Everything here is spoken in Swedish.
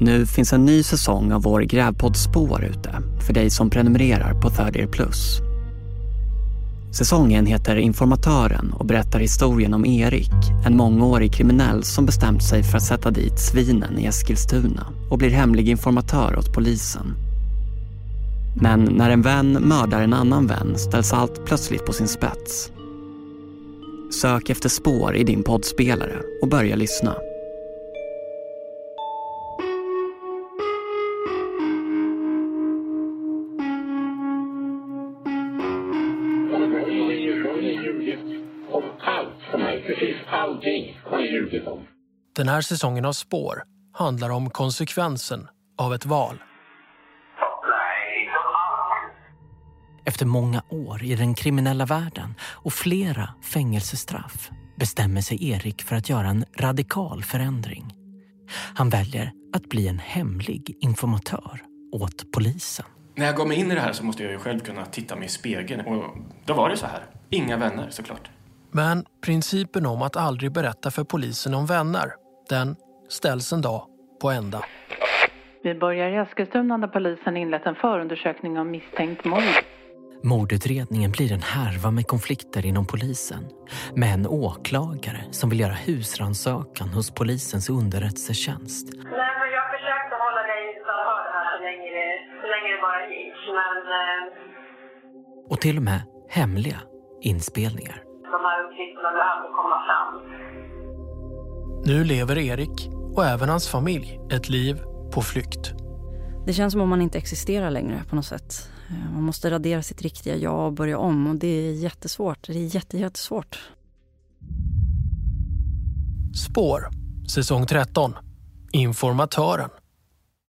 Nu finns en ny säsong av vår grävpodd Spår ute för dig som prenumererar på Third Ear Plus. Säsongen heter Informatören och berättar historien om Erik, en mångårig kriminell som bestämt sig för att sätta dit svinen i Eskilstuna och blir hemlig informatör åt polisen. Men när en vän mördar en annan vän ställs allt plötsligt på sin spets. Sök efter spår i din poddspelare och börja lyssna. Om allt för mig. Precis allting har ni ljugit om. Den här säsongen av Spår handlar om konsekvensen av ett val. Efter många år i den kriminella världen och flera fängelsestraff bestämmer sig Erik för att göra en radikal förändring. Han väljer att bli en hemlig informatör åt polisen. När jag gav mig in i det här så måste jag ju själv kunna titta mig i spegeln. Och då var det så här. Inga vänner såklart. Men principen om att aldrig berätta för polisen om vänner, den ställs en dag på ända. Vi börjar i Eskilstuna där polisen inlett en förundersökning om misstänkt mord. Mordutredningen blir en härva med konflikter inom polisen. Med en åklagare som vill göra husrannsakan hos polisens underrättelsetjänst. Nej, men jag försökte hålla dig det här så länge så länge det bara gick. Men eh, Och till och med hemliga inspelningar. Uppgifterna behöver aldrig komma fram. Nu lever Erik och även hans familj ett liv på flykt. Det känns som om man inte existerar längre på något sätt. Eh, Man måste radera sitt riktiga jag och börja om och det är jättesvårt. Det är jätte, jättesvårt. Spår, säsong 13. Informatören.